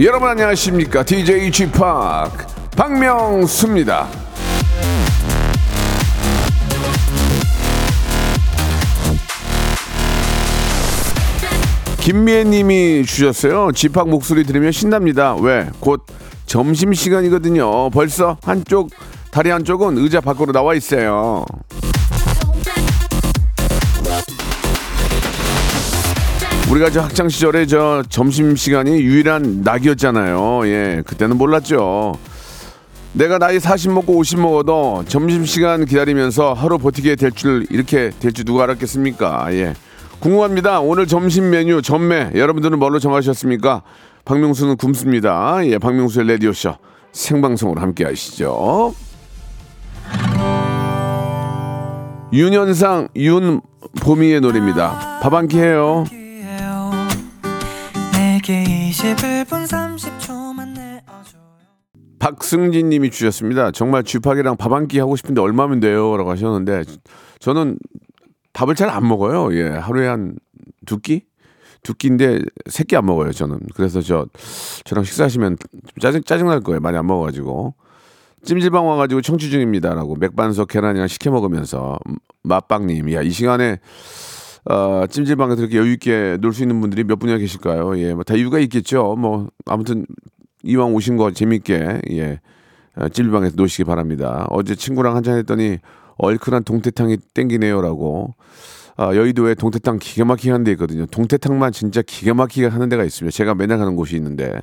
여러분 안녕하십니까? DJ g p 박명수입니다. 김미애님이 주셨어요. 집합 목소리 들으면 신납니다. 왜? 곧 점심 시간이거든요. 벌써 한쪽 다리 한쪽은 의자 밖으로 나와 있어요 우리가 저 학창 시절에 저 점심 시간이 유일한 낙이었잖아요. 예, 그때는 몰랐죠. 내가 나이 40 먹고 50 먹어도 점심 시간 기다리면서 하루 버티게 될 줄 이렇게 될 줄 누가 알았겠습니까? 예. 궁금합니다. 오늘 점심 메뉴 전매 여러분들은 뭘로 정하셨습니까? 박명수는 굶습니다. 예, 박명수의 레디오 쇼 생방송으로 함께 하시죠. 윤현상 윤보미의 노래입니다. 밥 한 끼 해요. 박승진 님이 주셨습니다. 정말 쥐팍이랑 밥 한 끼 하고 싶은데 얼마면 돼요? 라고 하셨는데 저는 밥을 잘 안 먹어요. 예. 하루에 한 두 끼? 두 끼인데 세 끼 안 먹어요, 저는. 그래서 저 저랑 식사하시면 좀 짜증 짜증 날 거예요. 많이 안 먹어 가지고. 찜질방 와 가지고 청취 중입니다라고 맥반석 계란이랑 시켜 먹으면서 맛빵 님. 야, 이 시간에 어, 찜질방에서 이렇게 여유 있게 놀 수 있는 분들이 몇 분이나 계실까요? 예, 뭐다 이유가 있겠죠. 뭐 아무튼 이왕 오신 거 재밌게 예 어, 찜질방에서 노시기 바랍니다. 어제 친구랑 한잔 했더니 얼큰한 동태탕이 땡기네요라고. 아, 여의도에 동태탕 기가 막히게 하는 데 있거든요. 동태탕만 진짜 기가 막히게 하는 데가 있습니다. 제가 맨날 가는 곳이 있는데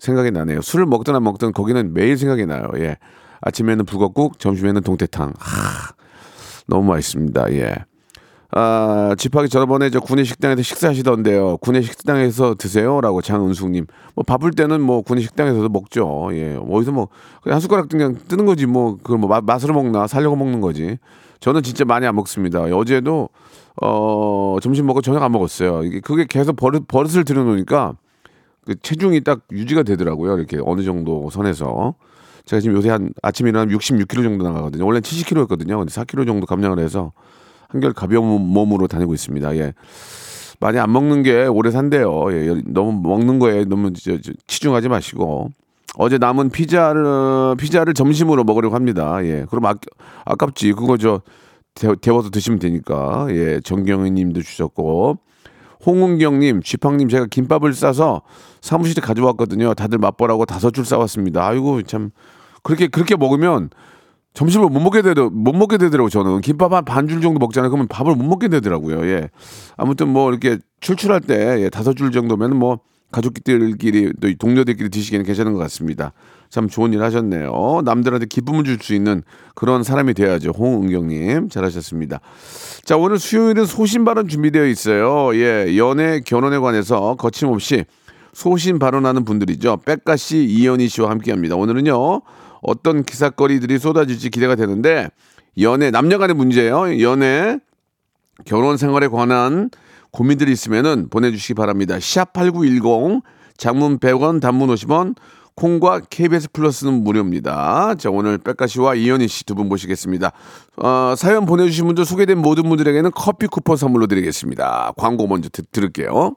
생각이 나네요. 술을 먹든 안 먹든 거기는 매일 생각이 나요. 예. 아침에는 북엇국, 점심에는 동태탕. 하, 너무 맛있습니다. 예. 아, 집하기 저번에 저 구내 식당에서 식사하시던데요. 구내 식당에서 드세요라고 장은숙님. 뭐 바쁠 때는 뭐 구내 식당에서도 먹죠. 예, 어디서 뭐 그냥 한 숟가락 그냥 뜨는 거지 뭐 그걸 뭐 맛- 맛으로 먹나 살려고 먹는 거지. 저는 진짜 많이 안 먹습니다. 어제도 어 점심 먹고 저녁 안 먹었어요. 이게 그게 계속 버릇 버릇을 들여놓으니까 그 체중이 딱 유지가 되더라고요. 이렇게 어느 정도 선에서. 제가 지금 요새 한 아침에 일어나면 66kg 정도 나가거든요. 원래 70kg였거든요. 근데 4kg 정도 감량을 해서 한결 가벼운 몸으로 다니고 있습니다. 예. 많이 안 먹는 게 오래 산대요. 예. 너무 먹는 거에 너무 저- 저- 치중하지 마시고. 어제 남은 피자를 피자를 점심으로 먹으려고 합니다. 예. 그럼 아, 아깝지. 그거 저 데, 데워서 드시면 되니까. 예. 정경희 님도 주셨고. 홍은경님, 쥐팡님, 제가 김밥을 싸서 사무실에 가져왔거든요. 다들 맛보라고 다섯 줄 싸왔습니다. 아이고, 참. 그렇게, 그렇게 먹으면 점심을 못 먹게 되더 못 먹게 되더라고 저는 김밥 한 반 줄 정도 먹잖아요. 그러면 밥을 못 먹게 되더라고요. 예. 아무튼 뭐 이렇게 출출할 때 예, 다섯 줄 정도면 뭐 가족들끼리 또 동료들끼리 드시기에는 괜찮은 것 같습니다. 참 좋은 일 하셨네요. 남들한테 기쁨을 줄 수 있는 그런 사람이 돼야죠. 홍은경님 잘하셨습니다. 자 오늘 수요일은 소신 발언 준비되어 있어요. 예, 연애 결혼에 관해서 거침없이 소신 발언하는 분들이죠. 백가 씨, 이현희 씨와 함께합니다. 오늘은요 어떤 기사거리들이 쏟아질지 기대가 되는데 연애 남녀 간의 문제예요. 연애 결혼 생활에 관한 고민들이 있으면은 보내주시기 바랍니다. 샵8910 장문 100원 단문 50원 콩과 KBS 플러스는 무료입니다. 자 오늘 백가 씨와 이현희 씨 두 분 모시겠습니다. 어, 사연 보내주신 분들 소개된 모든 분들에게는 커피 쿠폰 선물로 드리겠습니다. 광고 먼저 드, 들을게요.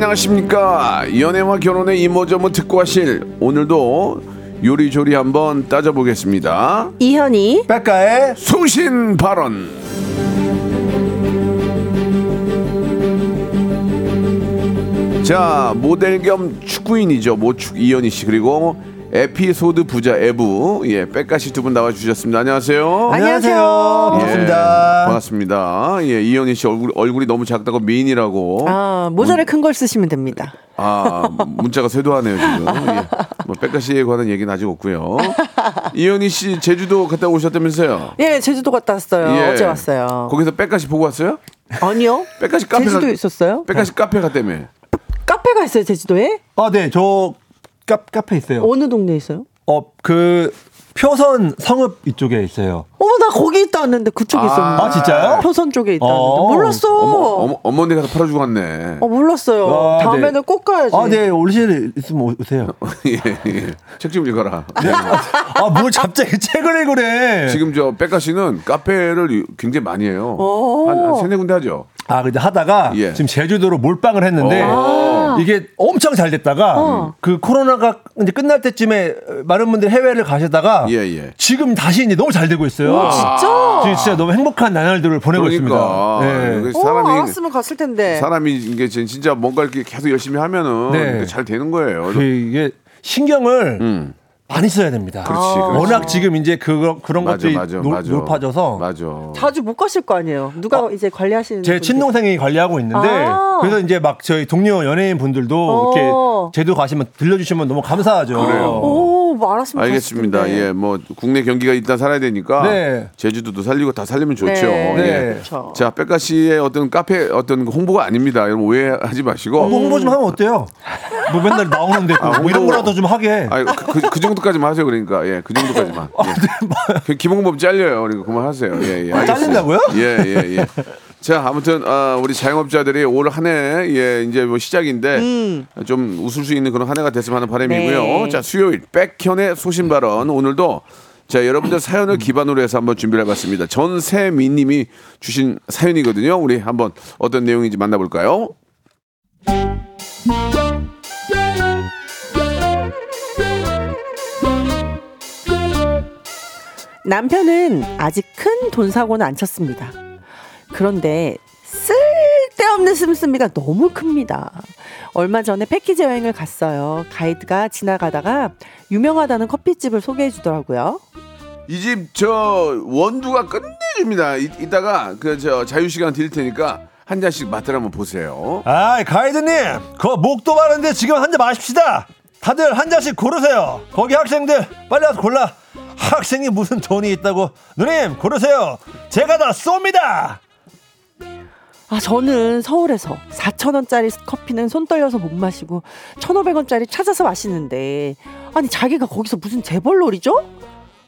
안녕하십니까? 연애와 결혼의 이모저모 듣고 하실 오늘도 요리조리 한번 따져보겠습니다. 이현이 백가의 소신 발언. 자 모델 겸 축구인이죠. 모축 이현희 씨. 그리고 에피소드 부자 에부 예 백가시 두 분 나와 주셨습니다. 안녕하세요. 안녕하세요. 예, 반갑습니다. 반갑습니다. 예 이현희 씨 얼굴 얼굴이 너무 작다고 미인이라고 아, 모자를 큰 걸 쓰시면 됩니다. 아 문자가 쇄도하네요 지금. 예. 뭐 백가시에 관한 얘기는 아직 없고요. 이현희 씨 제주도 갔다 오셨다면서요? 예, 제주도 갔다 왔어요. 예. 어제 왔어요. 거기서 백가시 보고 왔어요? 아니요. 백가시 카페 제주도에 가- 있었어요? 백가시 카페 갔다며. 카페가 있어요, 제주도에? 아, 네, 저 카, 카페 있어요. 어느 동네에 있어요? 어, 그 표선 성읍 이쪽에 있어요. 어머, 나 거기 있다 왔는데 그쪽에 아, 있었는데. 아, 진짜요? 표선 쪽에 있다 어. 왔는데. 몰랐어. 어머, 어, 어머, 어머니 가서 팔아주고 갔네. 몰랐어요. 아, 다음에는 네. 꼭 가야지. 아, 네, 올실 있으면 오세요. 예, 예. 책 좀 읽어라. 아, 뭘 갑자기 책을 읽으래. 지금 저 백가 씨는 카페를 굉장히 많이 해요. 오. 한, 한 세네 군데 하죠. 아, 근데 하다가 예. 지금 제주도로 몰빵을 했는데 어. 이게 엄청 잘 됐다가 어. 그 코로나가 이제 끝날 때쯤에 많은 분들이 해외를 가시다가 예, 예. 지금 다시 이제 너무 잘 되고 있어요. 진짜? 지금 진짜 너무 행복한 나날들을 보내고 그러니까 있습니다. 네. 사람이 알았으면 갔을 텐데. 사람이 이게 진- 진짜 뭔가 이렇게 계속 열심히 하면은 네. 잘 되는 거예요. 그 이게 신경을 음. 많이 써야 됩니다. 그렇지, 그렇지. 워낙 지금 이제 그거 그런 맞아, 것들이 맞아, 높- 맞아. 높아져서 맞아. 자주 못 가실 거 아니에요. 누가 이제 관리하시는 제 분들. 친동생이 관리하고 있는데 아. 그래서 이제 막 저희 동료 연예인 분들도 어. 이렇게 제주 가시면 들려주시면 너무 감사하죠. 그래요. 오, 뭐 알았으면 알겠습니다. 예, 뭐 국내 경기가 일단 살아야 되니까 네. 제주도도 살리고 다 살리면 좋죠. 네. 네. 예. 그렇죠. 자, 백가 씨의 어떤 카페 어떤 홍보가 아닙니다. 여러분 오해하지 마시고. 뭐 홍보 좀 하면 어때요? 뭐 맨날 나오는데 또 아, 뭐 이런 홍보. 거라도 좀 하게. 아니 그, 그, 그 정도까지만 하세요 그러니까 예 그 정도까지만 예. 그 기본법 잘려요 그러니까 그만하세요 예예 뭐. 아, 잘린다고요? 예 예예 예, 자 아무튼 아, 우리 자영업자들이 올 한해 예 이제 뭐 시작인데 좀 웃을 수 있는 그런 한 해가 됐으면 하는 바람이고요 네. 자 수요일 백현의 소신 발언 오늘도 자 여러분들 사연을 기반으로 해서 한번 준비를 해봤습니다 전세민님이 주신 사연이거든요 우리 한번 어떤 내용인지 만나볼까요? 남편은 아직 큰 돈 사고는 안 쳤습니다. 그런데 쓸데없는 씀씀이가 너무 큽니다. 얼마 전에 패키지 여행을 갔어요. 가이드가 지나가다가 유명하다는 커피집을 소개해 주더라고요. 이 집 저 원두가 끝내줍니다. 이, 이따가 그 저 자유 시간 드릴 테니까 한 잔씩 맛을 한번 보세요. 아, 가이드님, 그 목도 마른데 지금 한 잔 마십시다. 다들 한 잔씩 고르세요. 거기 학생들 빨리 와서 골라. 학생이 무슨 돈이 있다고? 누님 고르세요. 제가 다 쏩니다. 아, 저는 서울에서 4,000원짜리 커피는 손 떨려서 못 마시고 1,500원짜리 찾아서 마시는데 아니 자기가 거기서 무슨 재벌놀이죠?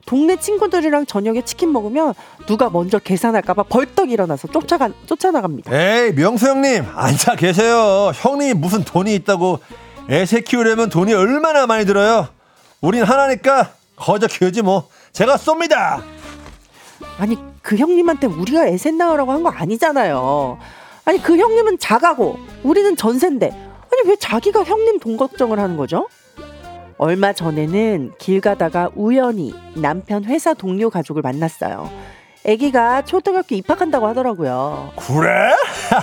동네 친구들이랑 저녁에 치킨 먹으면 누가 먼저 계산할까봐 벌떡 일어나서 쫓아가, 쫓아나갑니다. 에이 명수 형님 앉아 계세요. 형님이 무슨 돈이 있다고 애새 키우려면 돈이 얼마나 많이 들어요. 우린 하나니까 거저 키우지 뭐. 제가 쏩니다. 아니 그 형님한테 우리가 애새 낳으라고 한 거 아니잖아요. 아니 그 형님은 자가고 우리는 전세인데 아니 왜 자기가 형님 돈 걱정을 하는 거죠? 얼마 전에는 길 가다가 우연히 남편 회사 동료 가족을 만났어요. 아기가 초등학교 입학한다고 하더라고요. 그래?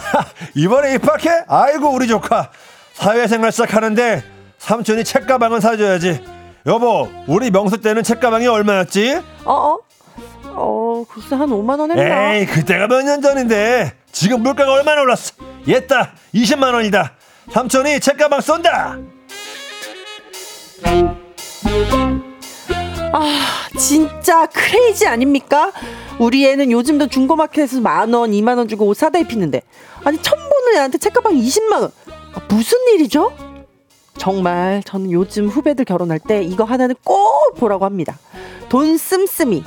이번에 입학해? 아이고 우리 조카 사회생활 시작하는데 삼촌이 책가방은 사줘야지 여보 우리 명수 때는 책가방이 얼마였지? 어? 어? 어 글쎄 한 5만 원 했나? 에이 그때가 몇 년 전인데 지금 물가가 얼마나 올랐어 옛다 20만 원이다 삼촌이 책가방 쏜다 아 진짜 crazy 아닙니까? 우리 애는 요즘도 중고마켓에서 만 원, 이만 원 주고 옷 사다 입히는데 아니 처음 보는 애한테 책가방 20만 원 아, 무슨 일이죠? 정말 저는 요즘 후배들 결혼할 때 이거 하나는 꼭 보라고 합니다. 돈 씀씀이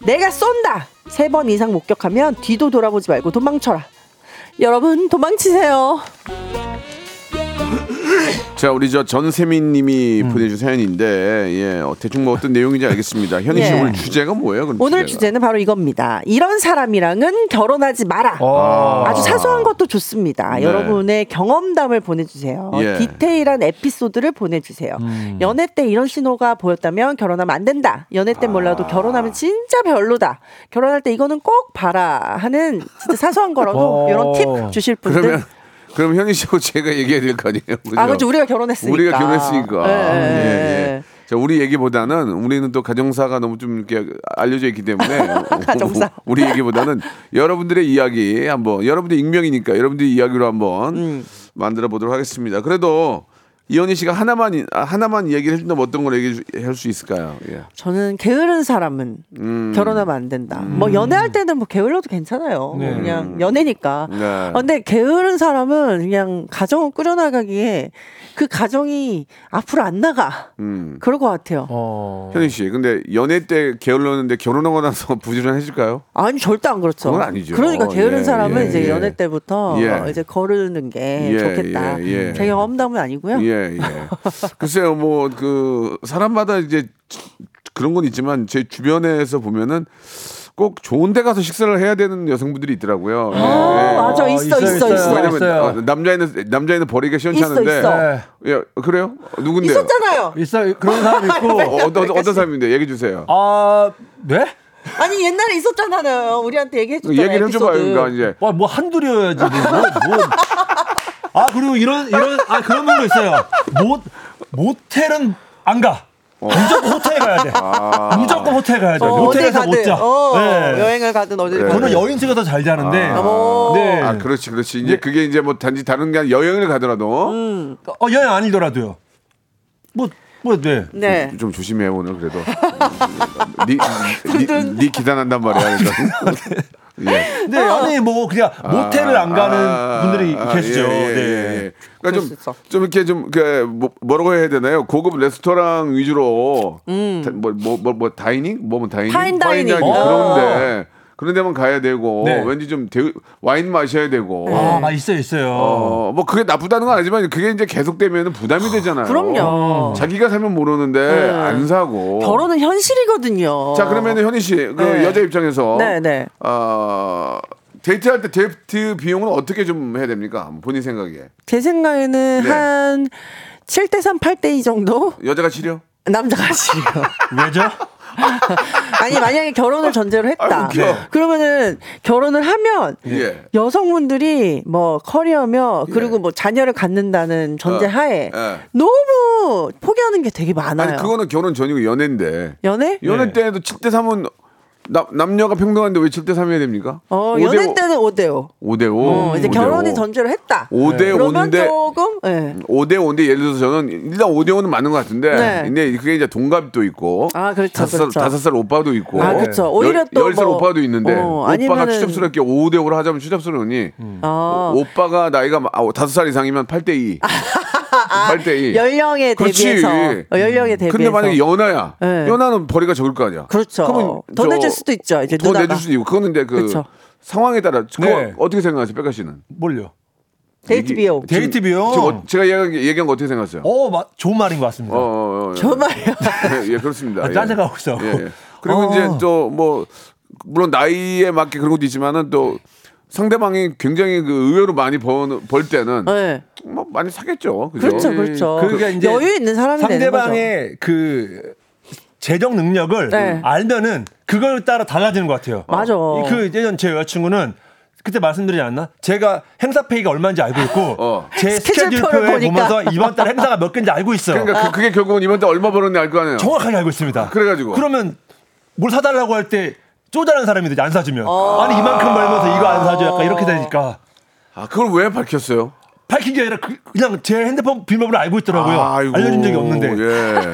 내가 쏜다 세 번 이상 목격하면 뒤도 돌아보지 말고 도망쳐라. 여러분 도망치세요. 자 우리 저 전세민님이 보내준 사연인데 예 어, 대충 뭐 어떤 내용인지 알겠습니다. 현희 씨 예. 오늘 주제가 뭐예요? 그럼 오늘 주제가? 주제는 바로 이겁니다. 이런 사람이랑은 결혼하지 마라. 어. 아주 사소한 것도 좋습니다. 네. 여러분의 경험담을 보내주세요. 예. 디테일한 에피소드를 보내주세요. 음. 연애 때 이런 신호가 보였다면 결혼하면 안 된다. 연애 때 몰라도 아. 결혼하면 진짜 별로다. 결혼할 때 이거는 꼭 봐라 하는 진짜 사소한 거라도 어. 이런 팁 주실 분들 그럼 현희 씨하고 제가 얘기해야 될 거 아니에요. 그죠? 아, 그렇죠. 우리가 결혼했으니까. 우리가 결혼했으니까. 네, 예, 네, 예. 네. 자, 우리 얘기보다는 우리는 또 가정사가 너무 좀 이렇게 알려져 있기 때문에 가정사. 우리 얘기보다는 여러분들의 이야기 한번 여러분들 익명이니까 여러분들의 이야기로 한번 음. 만들어 보도록 하겠습니다. 그래도 이현희 씨가 하나만 이- 아, 하나만 얘기를 해준다면 어떤 걸 얘기할 수 있을까요? 예. 저는 게으른 사람은 음. 결혼하면 안 된다. 뭐 연애할 때는 뭐 게을러도 괜찮아요. 네. 그냥 연애니까. 네. 아, 근데 게으른 사람은 그냥 가정을 꾸려나가기에 그 가정이 앞으로 안 나가. 음. 그럴 것 같아요. 어. 현희 씨, 근데 연애 때 게을렀는데 결혼하고 나서 부지런해질까요? 아니 절대 안 그렇죠. 그건 아니죠. 그러니까 게으른 예, 사람은 예, 이제 예. 연애 때부터 예. 어, 이제 거르는 게 예, 좋겠다. 예, 예. 제 경험담은 아니고요. 예, 예. 글쎄요, 뭐, 그, 사람마다 이제 그런 건 있지만 제 주변에서 보면은 꼭 좋은 데 가서 식사를 해야 되는 여성분들이 있더라고요. 예, 아, 예. 맞아 어, 있어 있어요, 있어 있어요. 있어. 왜냐면 있어요. 어, 남자애는 남자애는 버리기가 시원찮은데 있어. 네. 예 그래요 누군데요? 있었잖아요. 있어 그런 사람 있고 어, 어떤 어떤 사람인데 얘기해 주세요. 아 네? 아니 옛날에 있었잖아요. 우리한테 얘기해 줬잖아요. 얘기를 해줘봐요. 그러니까 이제 와, 뭐 한둘이어야지. 뭐, 뭐. 아, 그리고 이런, 이런, 아, 그런 분도 있어요. 모, 모텔은 안 가. 무조건 호텔 가야 돼. 무조건 호텔 가야죠. 어, 어디 모텔에서 못 자. 어, 네. 여행을 가든 어디 그래. 가든. 저는 여인 측에서 잘 자는데. 어. 네. 아 그렇지 그렇지 이제 그게 이제 뭐 단지 다른 게 아니라 여행을 가더라도 어, 여행 아니더라도요. 뭐, 뭐, 네. 네. 좀 조심해 오늘 그래도 니, 니, 니 기단한단 말이야. 그러니까. 예. 네, 아니, 뭐, 그냥 모텔을 안 가는 아, 분들이 아, 계시죠. 예, 예, 네. 예. 그러니까 좀. 좀 이렇게 좀, 그, 뭐, 뭐라고 해야 되나요? 고급 레스토랑 위주로, 음. 다- 뭐, 뭐, 뭐, 뭐, dining? 뭐, 뭐, dining? fine dining. 어. 그런데, 그런 데만 가야 되고, 네. 왠지 좀 대, 와인 마셔야 되고, 아, 아, 있어요, 있어요. 어, 뭐, 그게 나쁘다는 건 아니지만, 그게 이제 계속되면 부담이 되잖아요. 그럼요. 자기가 사면 모르는데, 안 사고. 결혼은 현실이거든요. 자, 그러면 현이 씨, 그 네. 여자 입장에서, 네, 네. 어, 데이트할 때 데이트 비용은 어떻게 좀 해야 됩니까? 본인 생각에. 제 생각에는 네. 한 7대 3, 8대 2 정도? 여자가 치료? 남자가 지금. 왜죠? 아니 만약에 결혼을 전제로 했다. 아이고, 귀여워. 그러면은 결혼을 하면 예. 여성분들이 뭐 커리어며 그리고 뭐 자녀를 갖는다는 전제 어, 하에 예. 너무 포기하는 게 되게 많아요. 아니 그거는 결혼 전이고 연애인데 연애? 연애 네. 때도 7대 3은 남, 남녀가 평등한데 왜 7대 3 해야 됩니까? 어, 5대 연애 5. 때는 5대 5. 5대 5. 어, 이제 결혼이 전제로 했다. 5대 그러면 5인데 조금 예. 5대 5인데 예를 들어서 저는 일단 5대 5는 맞는 것 같은데 네. 근데 그게 이제 동갑도 있고 아, 그렇죠, 다섯, 그렇죠. 살, 다섯 살 오빠도 있고 아, 그렇죠. 오히려 또 10살 뭐- 오빠도 있는데 어, 오빠가 아니면은- 추접스럽게 5대 5로 하자면 추접스러우니 어. 오빠가 나이가 마- 아, 다섯 살 이상이면 8대 2. 8대 2. 연령에 그렇지. 대비해서 어, 연령에 대비해서. 근데 만약에 연하야. 네. 연하는 벌이가 적을 거 아니야. 그렇죠. 그러면 더 저- 내줄 수도 있죠. 이제 더 누나가. 내줄 수도 있고. 그거는 근데 그 그쵸. 상황에 따라 그거 네. 어떻게 생각하세요, 빽가 씨는? 뭘요? 데이트 비용. 데이트 비용? 지금 어- 제가 얘기한, 게- 얘기한 거 어떻게 생각하세요? 어, 마, 좋은 말인 것 같습니다. 어, 어, 어, 정말요. 예, 예, 그렇습니다. 아, 딴 생각하고 있어. 예, 예. 그리고 어. 이제 또 뭐 물론 나이에 맞게 그런 것도 있지만은 또 상대방이 굉장히 그 의외로 많이 번, 벌 때는 네. 뭐 많이 사겠죠. 그죠? 그렇죠, 그렇죠. 그러니까 이제 여유 있는 사람이 되는 거죠. 상대방의 그 재정 능력을 네. 알면은 그걸 따라 달라지는 것 같아요. 맞아. 이그 예전 제 여자친구는 그때 말씀드리지 않나? 제가 행사 페이가 얼마인지 알고 있고 어. 제 스케줄표를 스케줄표에. 보면서 이번 달 행사가 몇 개인지 알고 있어요. 그러니까 그, 게 결국은 이번 달 얼마 벌었는지 알 거 아니에요. 정확하게 알고 있습니다. 그래가지고. 그러면 뭘 사달라고 할 때 쪼잔한 사람이 되지 안 사주면 아니 이만큼 벌면서 이거 안 사줘 약간 이렇게 되니까 아 그걸 왜 밝혔어요? 밝힌 게 아니라 그, 냥제 핸드폰 비밀번호를 알고 있더라고요. 아이고, 알려준 적이 없는데 예.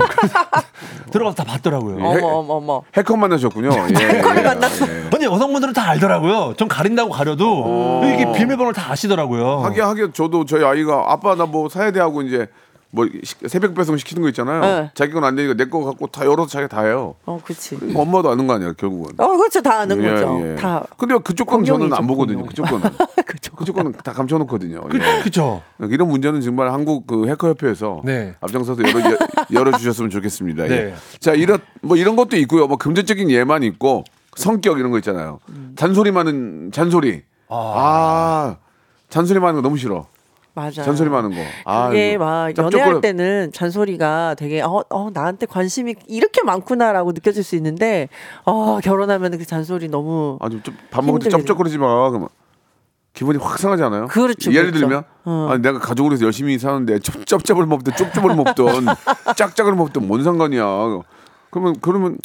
들어가서 다 봤더라고요. 어머 어머 어머. 해커 만나셨군요. 예, 해커를 예, 만났어. 예. 아니 여성분들은 다 알더라고요. 전 가린다고 가려도 이게 비밀번호를 다 아시더라고요. 하긴 하긴 저도 저희 아이가 아빠 나 뭐 사야 돼 하고 이제 뭐 시- 새벽 배송 시키는 거 있잖아요. 네. 자기 건 안 되니까 내 거 갖고 다 열어서 자기가 다 해요. 어, 그렇지. 엄마도 아는 거 아니야 결국은. 어, 그렇죠. 다 아는 예, 거죠. 예. 다. 근데 그쪽 건 저는 안 보거든요. 그쪽 거는. 그죠. 그쪽 거는 다 감춰 놓거든요. 그, 예. 그쵸. 이런 문제는 정말 한국 그 해커 협회에서 네. 앞장서서 열어 열어 주셨으면 좋겠습니다. 예. 네. 자 이런 뭐 이런 것도 있고요. 뭐 금전적인 예만 있고 성격 이런 거 있잖아요. 잔소리 많은 잔소리. 아, 잔소리 많은 거 너무 싫어. 맞아. 잔소리 많은 거. 아, 이게 막 연애할 때는 잔소리가 되게 어, 어 나한테 관심이 이렇게 많구나라고 느껴질 수 있는데 어 결혼하면 그 잔소리 너무 아주 좀밥 먹을 때 쩝쩝거리지 마. 그러면 기분이 확 상하잖아요. 그렇죠, 예를 그렇죠. 들면 어. 아니, 내가 가족으로 해서 열심히 사는데 쩝- 쩝쩝을 먹든 쪽쪽을 먹든 짝짝을 먹든 뭔 상관이야. 그러면 그러면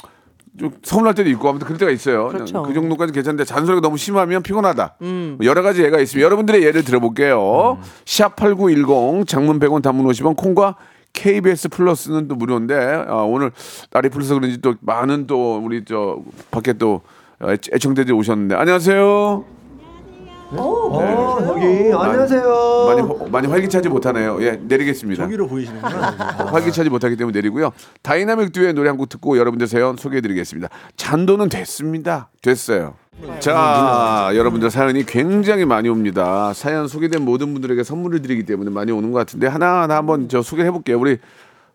좀 서운할 때도 있고 아무튼 그럴 때가 있어요. 그렇죠. 그 정도까지 괜찮은데 잔소리가 너무 심하면 피곤하다. 음. 여러 가지 예가 있습니다. 여러분들의 예를 들어볼게요. 샵8910 장문 100원 단문 50원 콩과 KBS 플러스는 또 무료인데 아, 오늘 날이 풀려서 그런지 또 많은 또 우리 저 밖에 또 애청- 애청자들이 오셨는데 안녕하세요. 어, 여기 안녕하세요. 많이 호- 많이 활기차지 못하네요. 예, 내리겠습니다. 저기로 보이시는구나. 활기차지 못하기 때문에 내리고요. 다이나믹 듀오의 노래 한 곡 듣고 여러분들 사연 소개해드리겠습니다. 잔도는 됐습니다. 됐어요. 자, 여러분들 사연이 굉장히 많이 옵니다. 사연 소개된 모든 분들에게 선물을 드리기 때문에 많이 오는 것 같은데 하나하나 한번 저 소개해 볼게요. 우리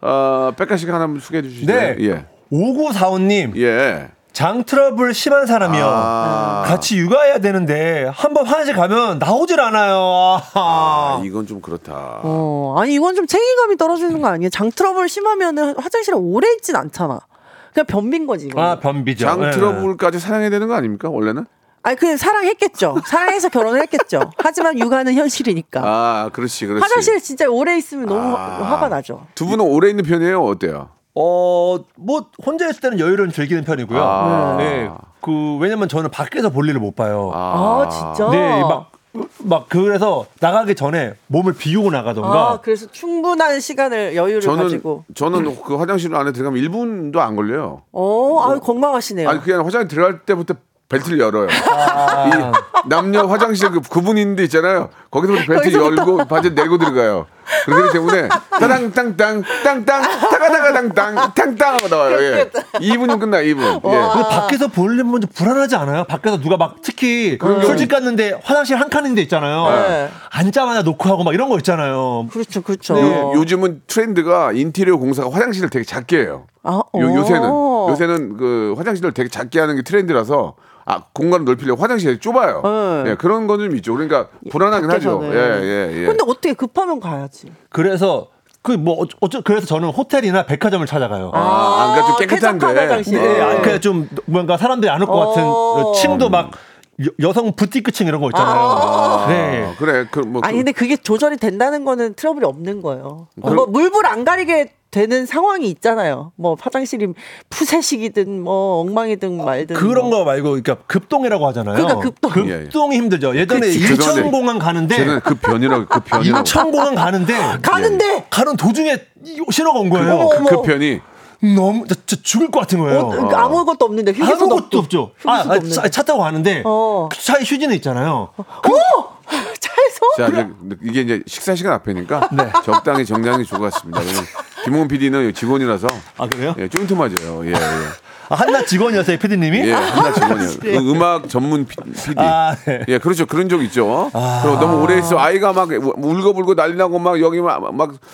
어, 빽가 씨가 하나 한번 소개해 주시죠. 네. 예. 5945님, 예. 장 트러블 심한 사람이요. 아. 같이 육아해야 되는데 한번 화장실 가면 나오질 않아요. 아, 아. 이건 좀 그렇다. 어, 아니 이건 좀 책임감이 떨어지는 거 아니에요? 장 트러블 심하면은 화장실에 오래 있진 않잖아. 그냥 변빈 거지. 이거는. 아, 변비죠. 장 예. 트러블까지 사랑해야 되는 거 아닙니까? 원래는? 아니 그냥 사랑했겠죠. 사랑해서 결혼을 했겠죠. 하지만 육아는 현실이니까. 아, 그렇지, 그렇지. 화장실 진짜 오래 있으면 너무 아. 화가 나죠. 두 분은 오래 있는 편이에요? 어때요? 어, 뭐 혼자 있을 때는 여유를 즐기는 편이고요. 아. 네. 그 왜냐면 저는 밖에서 볼 일을 못 봐요. 아, 진짜. 네, 막, 막, 그래서 나가기 전에 몸을 비우고 나가던가. 아, 그래서 충분한 시간을 여유를 저는 가지고. 저는 그 화장실 안에 들어가면 1분도 안 걸려요. 어, 아유 건강하시네요. 아니 그냥 화장실 들어갈 때부터 벨트를 열어요. 아. 이 남녀 화장실 그 구분 있는 데 있잖아요. 거기서부터 벨트 거기서부터. 열고 바지 내고 들어가요. 그렇기 때문에 따당땅땅 땅땅 타가다가당땅 탕땅 하고 나와요. 예. 2분이면 끝나 2분. 예. 근데 밖에서 볼일 먼저 불안하지 않아요? 밖에서 누가 막 특히 술집 갔는데 화장실 한 칸인데 있잖아요. 네. 앉자마자 놓고 하고 막 이런 거 있잖아요. 그렇죠, 그렇죠. 요, 요즘은 트렌드가 인테리어 공사가 화장실을 되게 작게 해요. 아, 요, 요새는 어. 요새는 그 화장실을 되게 작게 하는 게 트렌드라서 아 공간을 넓히려고 화장실이 좁아요. 네. 예, 그런 건 좀 있죠. 그러니까 불안하긴 하죠. 밖에서는. 예, 예, 예. 근데 어떻게 급하면 가야 지. 그래서 그뭐 어쩌 그래서 저는 호텔이나 백화점을 찾아가요. 아, 아, 그러니까 좀 깨끗한데. 네, 어. 아, 그냥 좀 뭔가 사람들이 안 올 것 같은 어. 층도 막 여, 성 부티크층 이런 거 있잖아요. 네. 아, 그래. 그 뭐 아니 근데 그게 조절이 된다는 거는 트러블이 없는 거예요. 뭐 물불 안 가리게 되는 상황이 있잖아요. 뭐 화장실이 푸세식이든 뭐 엉망이든 말든 그런 뭐. 거 말고 그러니까 급동이라고 하잖아요. 그러니까 급동. 예, 예. 급동이 힘들죠. 예전에 그치. 인천공항 가는데 쟤는 그 변이라고 그 변이라고. 인천공항 가는데 가는데 가는 도중에 이- 신호가 온 거예요. 어머, 어머. 그 편이 너무 진짜, 진짜 죽을 것 같은 거예요. 어, 그러니까 아무것도 없는데 휴게소도 아무것도 없죠. 아, 아. 차, 차 타고 가는데 어. 그 차에 휴지는 있잖아요. 차에서 자 이제 이게 이제 식사 시간 앞이니까 네. 적당히 정량이 같습니다. 김홍훈 PD는 직원이라서 아 그래요? 예, 맞아요. 예, 예. 아, 한나 직원이었어요, 피디님이? 예, 하나 직원이요. 그 음악 전문 피- PD. 아, 네. 예, 그렇죠. 그런 적 있죠. 그리고 너무 오래 있어 아이가 막 울고불고 난리 나고 막 여기 막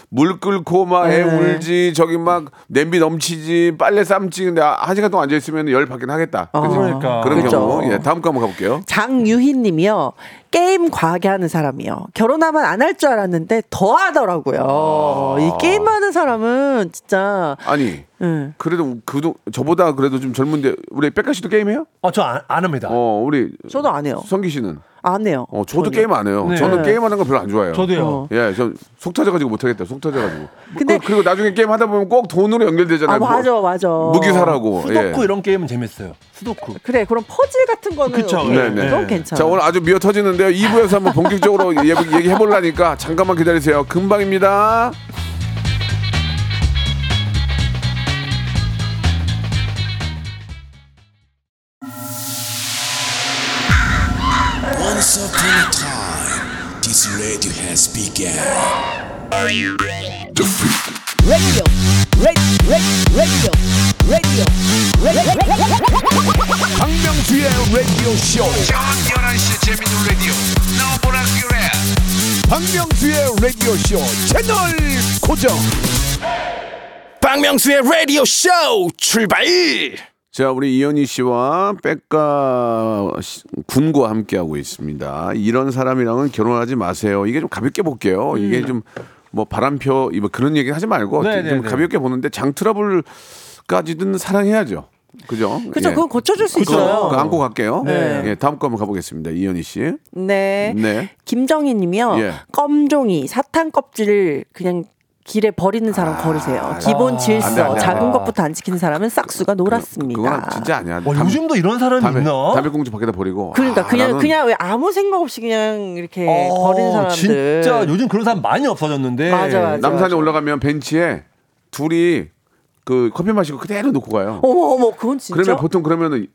물 끓고 막애 네. 울지 저기 막 냄비 넘치지 빨래 삶지 근데 아, 한 시간 동안 앉아 있으면 열 받긴 하겠다. 그죠? 그러니까. 그런 그죠. 경우. 예, 다음 거 한번 가볼게요. 장유희 님이요. 게임 과하게 하는 사람이요. 결혼하면 안 할 줄 알았는데 더 하더라고요. 이 게임하는 사람은 진짜 아니 응. 그래도 그도 저보다 그래도 좀 젊은데 우리 빽가 씨도 게임해요? 어, 저 안, 안 합니다. 어 우리 저도 안 해요. 성기 씨는 안 해요. 어 저도 전혀. 게임 안 해요. 네. 저는 게임 하는 거 별로 안 좋아해요. 저도요. 어. 예, 저 속 터져가지고 못하겠다. 속 터져가지고. 근데- 그, 리고 나중에 게임 하다 보면 꼭 돈으로 연결되잖아요. 아 맞아 맞아. 무기 사라고. 수도쿠 예. 이런 게임은 재밌어요. 수도쿠. 그래 그럼 퍼즐 같은 거는 그쵸. 오케이. 네, 네. 그건 괜찮아. 자 오늘 아주 미어 터지는데요. 2부에서 한번 본격적으로 얘기, 얘기해 보려니까 잠깐만 기다리세요. 금방입니다. Radio has begun. 박명수의 라디오 쇼. 저녁 11시 재밌는 라디오. 너보라 그래. 박명수의 라디오 쇼 채널 고정. 박명수의 라디오 쇼 출발 자 우리 이현희 씨와 백가 씨- 군과 함께 하고 있습니다. 이런 사람이랑은 결혼하지 마세요. 이게 좀 가볍게 볼게요. 이게 좀 뭐 바람표 뭐 그런 얘기 하지 말고 네, 좀 네, 네. 가볍게 보는데 장 트러블까지는 사랑해야죠. 그죠? 그죠? 예. 그건 고쳐줄 수 그거, 있어요. 그거 안고 갈게요. 네. 예, 다음 거 한번 가보겠습니다. 이현희 씨. 네. 네. 김정희 님이요. 예. 껌종이 사탕 껍질을 그냥 길에 버리는 사람 거르세요. 기본 질서, 안 돼, 안 돼. 작은 것부터 안 지키는 사람은 싹수가 놀았습니다. 그건 진짜 아니야. 와, 요즘도 이런 사람이 담배, 있나? 담배꽁초 밖에다 버리고. 그러니까 아, 그냥 나는 그냥 왜 아무 생각 없이 그냥 이렇게 어, 버리는 사람들. 진짜 요즘 그런 사람 많이 없어졌는데. 맞아, 맞아. 남산에 올라가면 벤치에 둘이 그 커피 마시고 그대로 놓고 가요. 어머 어머 그건 진짜. 그러면 보통 그러면은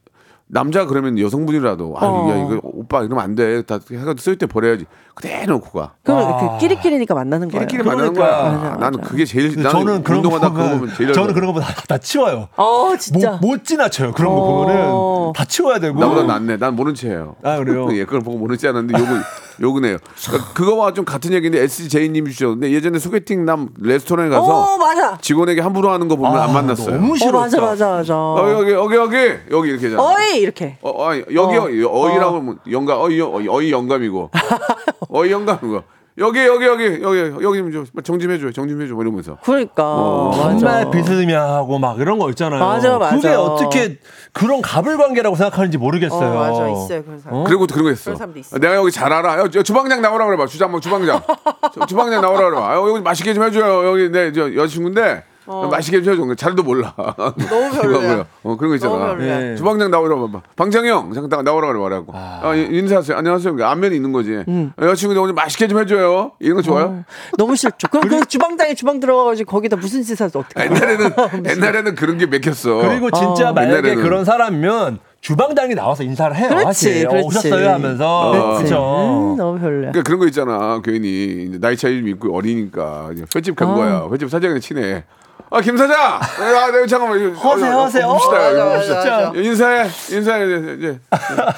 남자 그러면 여성분이라도 아 어. 야 이거 오빠 이러면 안 돼. 다 해가지고 쓸 때 버려야지. 그대로 놓고 가. 그럼 그 끼리끼리니까 만나는 거예요. 끼리끼리 만나는 거야. 그러니까. 맞아, 맞아. 나는 그게 제일 나는 저는 그런 거 운동하다 그거 보면 제일 저는. 그런 거 보면 다, 다 치워요. 어 진짜. 못, 못 지나쳐요. 그런 거 어. 보면은 다 치워야 되고. 나보다 낫네. 난 모른 체예요. 아, 그래요? 예, 그걸 보고 모르지 않았는데 요거 요거네요. 그러니까 그거와 좀 같은 얘기인데 SJ님이 주셨는데 예전에 소개팅 남 레스토랑에 가서 어 맞아. 직원에게 함부로 하는 거 보면 아, 안 만났어요. 너무 어 싫었다. 맞아 맞아 맞아. 어, 여기 여기 여기 여기 이렇게 잖아. 어이 이렇게. 어, 어, 여기 어, 어이라고 하면 영감 어이 어, 어이 영감이고 어이 영감이고 여기 여기 여기 여기 여기 좀 정좀 해줘 정좀 해줘 뭐 이러면서 그러니까. 맞아. 정말 비스듬하고 막 이런 거 있잖아요. 맞아, 맞아. 그게 어떻게 그런 갑을 관계라고 생각하는지 모르겠어요. 어, 맞아 있어요 그런 사람. 그리고 그런 거 했어. 그런 사람도 있어. 내가 여기 잘 알아. 야, 저 주방장 나오라 그래봐. 주장뭐 주방장. 저 주방장 나오라 그래봐. 아, 여기 맛있게 좀 해줘요. 여기 내 저 여자친구인데 맛있게 좀 해줘. 잘도 몰라. 어. 너무 별로야. 어 그런 거 있잖아. 너무 별로야. 네. 주방장 나오라 봐봐. 방장형 잠깐 나오라 그래 말하고. 아, 인- 인사하세요. 안녕하세요. 그러니까 안면이 있는 거지. 음. 여자친구들 오늘 맛있게 좀 해줘요. 이런 거 좋아요? 너무 싫죠. 그럼 그 주방장에 주방 들어가가지고 거기다 무슨 짓 하서 어떻게? 아, 옛날에는 옛날에는 그런 게 맥혔어. 그리고 진짜 어. 만약에 옛날에는. 그런 사람이면 주방장이 나와서 인사를 해요. 그렇지. 어, 그렇지. 오셨어요 하면서. 그렇지. 그렇죠. 음, 너무 별로야. 그러니까 그런 거 있잖아. 괜히 나이 차이 좀 있고 어리니까 횟집 간 아. 거야. 횟집 사장이 친해. 아 김 사장. 아, 네, 잠깐만. 이거, 허세, 어, 어, 허세. 봅시다. 어, 맞아. 맞아, 맞아. 예, 인사해. 인사해. 이제, 이제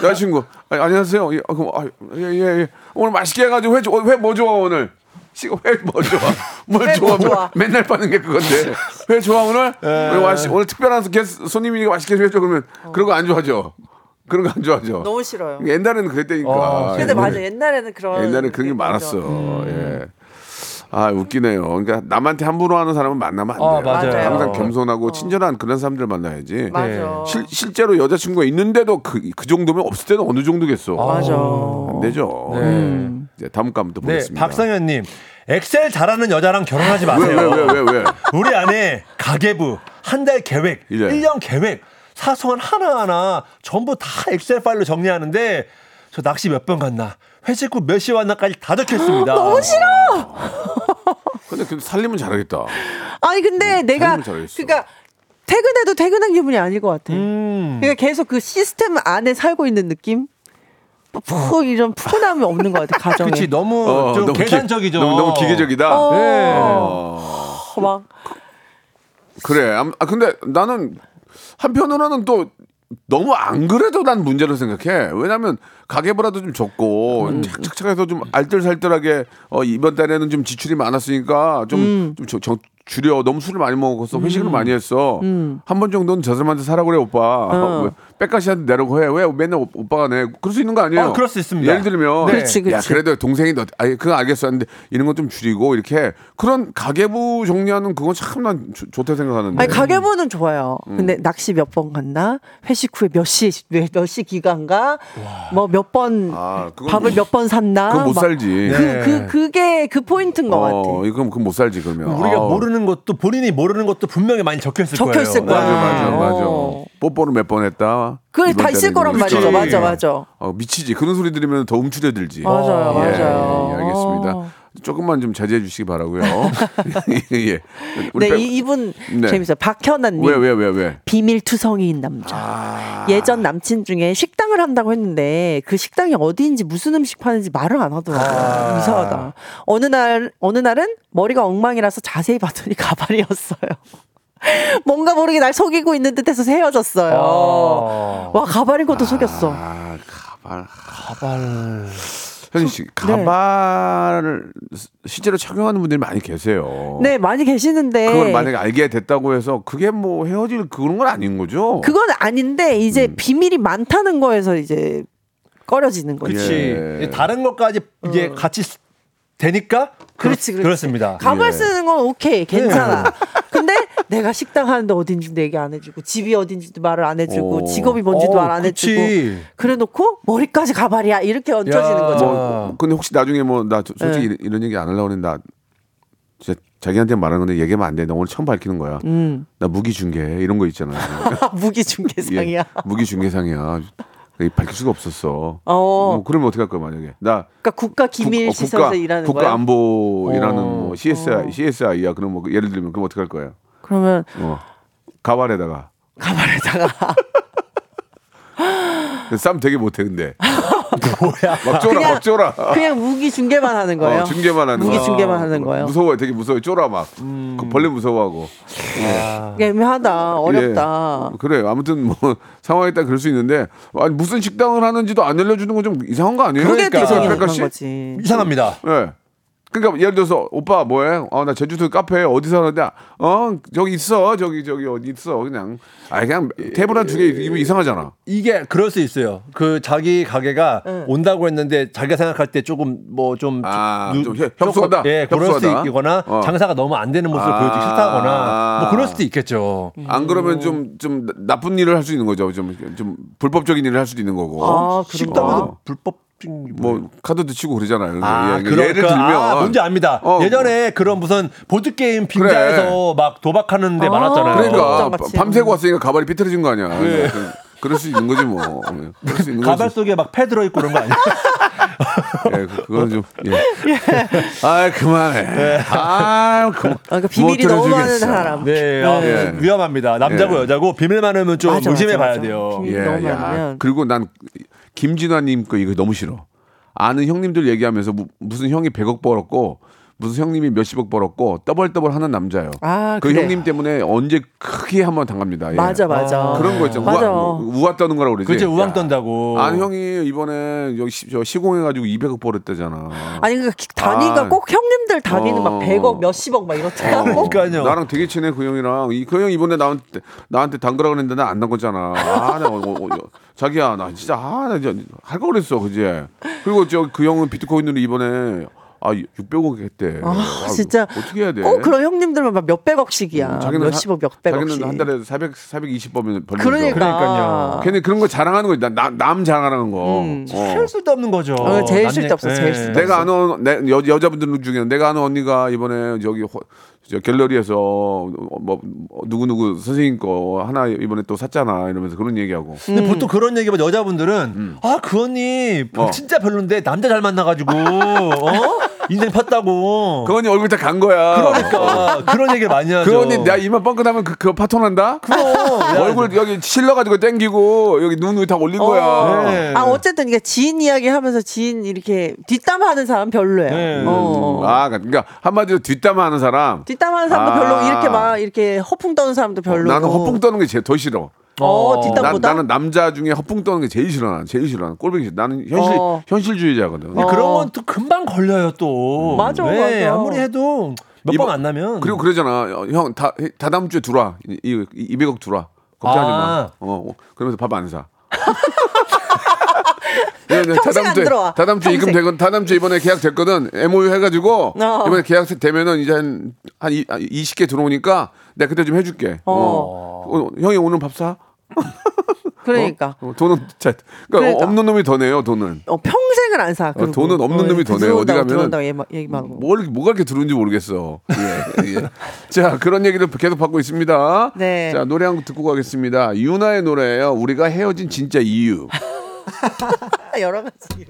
여자친구. 아, 안녕하세요. 예, 아, 그럼, 아, 예, 예, 예. 오늘 맛있게 해가지고 회, 회 뭐 좋아 오늘? 회뭐 좋아? 뭘회 좋아? 뭐뭘 좋아? 맨날 빠는 게 그건데. 회 좋아 오늘? 오늘, 맛있, 오늘 특별한 손님이니까 맛있게 해줘 그러면 그런 거 안 좋아하죠. 그런 거 안 좋아하죠. 너무 싫어요. 옛날에는 그랬다니까. 어, 근데 옛날에. 맞아 옛날에는 그런. 옛날에 그런 게 많았어. 예. 아 웃기네요. 그러니까 남한테 함부로 하는 사람은 만나면 안 돼요. 어, 맞아요. 맞아요. 항상 겸손하고 친절한 그런 사람들 만나야지. 맞아. 네. 실, 실제로 여자친구가 있는데도 그, 그 정도면 없을 때는 어느 정도겠어. 맞아. 안 되죠. 네. 이제 다음 거 한번 또 네, 보겠습니다. 박상현님. 엑셀 잘하는 여자랑 결혼하지 왜 마세요. 왜 왜왜 왜? 우리 안에 가계부, 한 달 계획, 예. 일 1년 계획, 사소한 하나하나 전부 다 엑셀 파일로 정리하는데 저 낚시 몇 번 갔나, 회식 후 몇 시에 왔나까지 다 적혀 있습니다. 너무 싫어. 근데 그 살림은 잘하겠다. 아니 근데 내가 살림을 잘했어. 그러니까 퇴근해도 퇴근한 기분이 아닐 것 같아. 음. 그러니까 계속 그 시스템 안에 살고 있는 느낌. 푹 이런 푸근함이 없는 것 같아 가정에. 그치 너무 어, 좀 너무 기- 계산적이죠. 너무, 너무 기계적이다. 어. 네. 어. 막 그래. 암- 아 근데 나는 한편으로는 또 너무 안 그래도 난 문제로 생각해. 왜냐면 가계부라도 좀 적고 음. 착착착해서 좀 알뜰살뜰하게 어, 이번 달에는 좀 지출이 많았으니까 좀, 음. 좀 저- 저- 줄여. 너무 술을 많이 먹었어. 회식을 많이 했어. 음. 한번 정도는 저 사람한테 사라 그래 오빠. 어. 왜 백가시한테 내라고 해. 왜 맨날 오- 오빠가 내? 그럴 수 있는 거 아니에요? 어, 그럴 수 있습니다. 예를 들면 네. 그렇지, 야 그렇지. 그래도 동생이 너 아니 그건 알겠어 하는데 이런 건 좀 줄이고 이렇게 그런 가계부 정리하는 그건 참 난 좋다 생각하는데. 아니 가계부는 좋아요. 음. 근데 낚시 몇 번 갔나? 회식 후에 몇 시 몇 시 기간가? 뭐 몇번 아, 밥을 몇 번 샀나? 그건 못 막 살지. 그, 네. 그, 그 게 그 포인트인 것 같아. 어, 이건 그건 못 살지 그러면. 우리가 아우. 모르는 것도 본인이 모르는 것도 분명히 많이 적혀 있을 적혀 거예요. 있을 거야. 맞아 맞아 어. 맞아. 뽀뽀를 몇 번 했다. 그게 다 있을 거란 그렇지. 말이죠. 맞아, 맞아. 어, 미치지. 그런 소리 들으면 더 움츠려들지. 맞아요, 예, 맞아요. 예, 알겠습니다. 어. 조금만 좀 자제해 주시기 바라고요. 예. 네, 우리 빼- 이, 이분 네. 재밌어요. 박현아님. 왜 왜 왜 왜? 비밀 투성이인 남자. 아. 예전 남친 중에 식당을 한다고 했는데 그 식당이 어디인지 무슨 음식 파는지 말을 안 하더라고요. 이상하다. 어느 날 어느 날은 머리가 엉망이라서 자세히 봤더니 가발이었어요. 뭔가 모르게 날 속이고 있는 듯해서 헤어졌어요. 어. 와 가발인 것도 속였어. 아 가발. 가발. 현진 씨 가발을 실제로 착용하는 분들이 많이 계세요. 네 많이 계시는데 그걸 만약에 알게 됐다고 해서 그게 뭐 헤어질 그런 건 아닌 거죠. 그건 아닌데 이제 음. 비밀이 많다는 거에서 이제 꺼려지는 거지. 그치. 예. 다른 것까지 이제 같이 쓰- 되니까 그렇지, 그렇지. 그렇습니다. 가발 예. 쓰는 건 오케이, 괜찮아. 근데 내가 식당 하는데 어딘지도 얘기 안 해주고 집이 어딘지도 말을 안 해주고 오. 직업이 뭔지도 어, 말안 해주고. 그래놓고 머리까지 가발이야 이렇게 얹혀지는 야. 거죠. 뭐, 근데 혹시 나중에 뭐 나 솔직히 네. 이런, 얘기 안 하려고 했는데 나 진짜 자기한테 말하는 건데 얘기하면 안 돼. 나 오늘 처음 밝히는 거야. 음. 나 무기 중개 이런 거 있잖아. 무기 중개상이야. 예, 무기 중개상이야. 이게 밝힐 수가 없었어. 어. 뭐 그러면 어떻게 할 거야 만약에 나 그러니까 국가 기밀 국- 어, 시설에서 국가, 일하는 국가 거야. 안보 일하는 어. 뭐 CSI, CSI야. 그럼 뭐 예를 들면 그럼 어떻게 할 거야? 그러면 어. 가발에다가 가발에다가 싸움 되게 못해 근데. 뭐야? 막 쫄아, 그냥- 막 쫄아. 그냥 무기 중개만 하는 거예요. 어, 중계만 하는 무기 거. 중개만 하는 거예요. 무서워요. 되게 무서워요. 쫄아 막. 그 벌레 무서워하고. 애매하다. 어렵다. 예. 그래. 아무튼 뭐 상황에 따라 그럴 수 있는데 아니 무슨 식당을 하는지도 안 알려주는 건 좀 이상한 거 아니에요? 그게 그러니까. 그런 씨? 거지. 이상합니다. 예. 그러니까 예를 들어서 오빠 뭐해? 어 나 제주도 카페 어디서 하는데 어 저기 있어 저기 저기 어디 있어 그냥 아 그냥 테이블 한 두 개 이면 이상하잖아. 이게 그럴 수 있어요. 그 자기 가게가 응. 온다고 했는데 자기가 생각할 때 조금 뭐좀 아, 누- 좀 협- 협소하다. 예, 그럴 협소하다. 수도 있거나 어. 장사가 너무 안 되는 모습을 아. 보여주기 싫다거나 뭐 그럴 수도 있겠죠. 안 그러면 좀좀 나쁜 일을 할 수 있는 거죠. 좀좀 불법적인 일을 할 수도 있는 거고. 아, 식당에서 거. 불법 뭐 카드도 치고 그러잖아요. 아, 예, 그러니까, 예를 들면 아, 뭔지 압니다. 어, 예전에 그런 무슨 보드 게임 빙자에서 막 도박하는 데 아, 많았잖아요. 그러니까. 밤새고 왔으니까 가발이 삐뚤어진 거 아니야. 그, 그럴 수 있는 거지 뭐. 예, 그럴 수 있는 가발 거지. 속에 막 패 들어 있고 그런 거 아니야? 예, 그- 그건 좀. 예. 아 그만해. 아 그만. 아, 그러니까 비밀이 뭐 너무 많은. 사람. 네, 아, 예. 위험합니다. 남자고 예. 여자고 비밀 많으면 좀 맞아, 의심해 맞아, 봐야 맞아. 돼요. 비밀 예. 많으면. 그리고 난 김진화님 거 이거 너무 싫어. 아는 형님들 얘기하면서 무, 무슨 형이 100억 벌었고 무슨 형님이 몇십억 벌었고 떠벌떠벌 하는 남자예요. 아, 그 그래. 형님 때문에 언제 크게 한번 당합니다. 예. 맞아 맞아. 그런 거 있죠. 맞아. 우아, 우아 떠는 거라고 그러지. 그죠 우왕 야. 떤다고. 아는 형이 이번에 여기 시, 저 시공해가지고 200억 벌었대잖아. 아니 그 단위가 아. 꼭 형님들 단위는 어. 막 100억 몇십억 막 이렇잖아. 꼭. 그러니까요. 나랑 되게 친해 그 형이랑 이 그 형 이번에 나한테 나한테 담그라 그랬는데 나안 담궜잖아. 아, 나 어, 어, 어, 자기야 나 진짜 아나 할거 그랬어 그지. 그리고 저 그 형은 비트코인으로 이번에 아 600억 했대. 아, 진짜 어떻게 해야 돼? 꼭 그런 형님들만 막 몇백억씩이야. 음, 자기는 몇십억 하- 몇백억씩. 자기는 한 달에 400 420 벌면 벌면서. 그러니까. 그러니까요. 걔는 그런 거 자랑하는 거지. 남, 남 자랑하는 거. 음. 어. 할 수도 없는 거죠. 어, 제일 쓸데없어, 제일 예. 쓸데없어. 내가 아는 내, 여, 여자분들 중에 내가 아는 언니가 이번에 저기 호- 저 갤러리에서 뭐 누구 누구 선생님 거 하나 이번에 또 샀잖아 이러면서 그런 얘기하고 근데 보통 그런 얘기만 여자분들은 아 그 언니 어. 진짜 별론데 남자 잘 만나가지고 어? 인생 팠다고. 그 언니 얼굴 다 간 거야. 그러니까 그런 얘기를 많이 하죠. 그 언니 내가 이만 뻥끗하면 그, 그거 파토난다? 그럼 얼굴 여기 실러가지고 땡기고 여기 눈 위에 다 올린 거야. 네. 아 어쨌든 이게 지인 이야기 하면서 지인 이렇게 뒷담하는 사람 별로예요. 네. 어. 아 그러니까 한마디로 뒷담화하는 사람. 뒷 담하는 사람도 아. 별로 이렇게 막 이렇게 허풍 떠는 사람도 별로. 나는 허풍 떠는 게 제일 더 싫어. 어, 어. 뒷담보다. 난, 나는 남자 중에 허풍 떠는 게 제일 싫어. 난 제일 싫어. 난 꼴보기 싫어. 나는 현실 어. 현실주의자거든. 근데 그런 건 또 금방 걸려요 또. 맞아, 네, 맞아. 아무리 해도 몇 번 안 나면. 그리고 그러잖아. 어, 형, 다, 다다음 주에 들어와. 이, 이, 이 200억 들어와. 걱정하지 마. 아. 어, 어. 그러면서 밥 안 사. 예, 네, 평생 안 주에, 들어와. 다다음 주에 입금 평생. 되건 다다음 주에 이번에 계약 됐거든. MOU 해가지고 어. 이번에 계약 되면은 이제 한, 한 이- 아, 20개 들어오니까 내가 그때 좀 해줄게. 어. 어, 형이 오늘 밥 사? 그러니까 어, 돈은 자, 그러니까, 그러니까. 없는 놈이 더 내요 돈은. 어, 평생을 안 사. 그리고. 돈은 없는 놈이 더 내요. 어디 하고. 뭘 뭐가 이렇게 들어온지 모르겠어. 예, 예. 자 그런 얘기를 계속 받고 있습니다. 네. 자 노래 한 곡 듣고 가겠습니다. 유나의 노래예요. 우리가 헤어진 진짜 이유. 여러 가지.